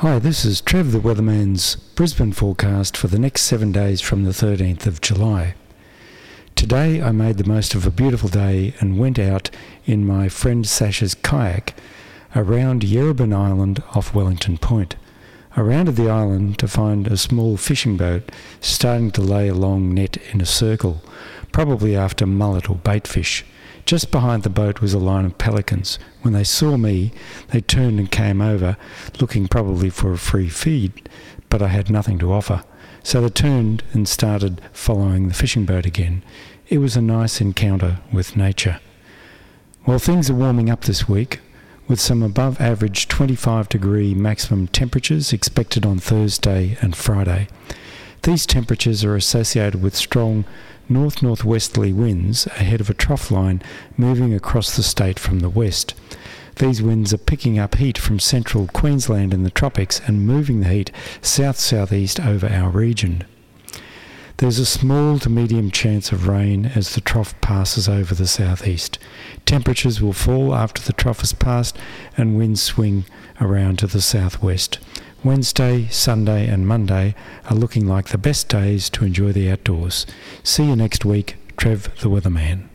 Hi, this is Trev the Weatherman's Brisbane forecast for the next seven days from the 13th of July. Today I made the most of a beautiful day and went out in my friend Sasha's kayak around Yerrabin Island off Wellington Point. I rounded the island to find a small fishing boat starting to lay a long net in a circle, probably after mullet or baitfish. Just behind the boat was a line of pelicans. When they saw me, they turned and came over, looking probably for a free feed, but I had nothing to offer. So they turned and started following the fishing boat again. It was a nice encounter with nature. Well, things are warming up this week, with some above average 25 degree maximum temperatures expected on Thursday and Friday. These temperatures are associated with strong north northwesterly winds ahead of a trough line moving across the state from the west. These winds are picking up heat from central Queensland in the tropics and moving the heat south southeast over our region. There's a small to medium chance of rain as the trough passes over the southeast. Temperatures will fall after the trough has passed and winds swing around to the southwest. Wednesday, Sunday, and Monday are looking like the best days to enjoy the outdoors. See you next week, Trev the Weatherman.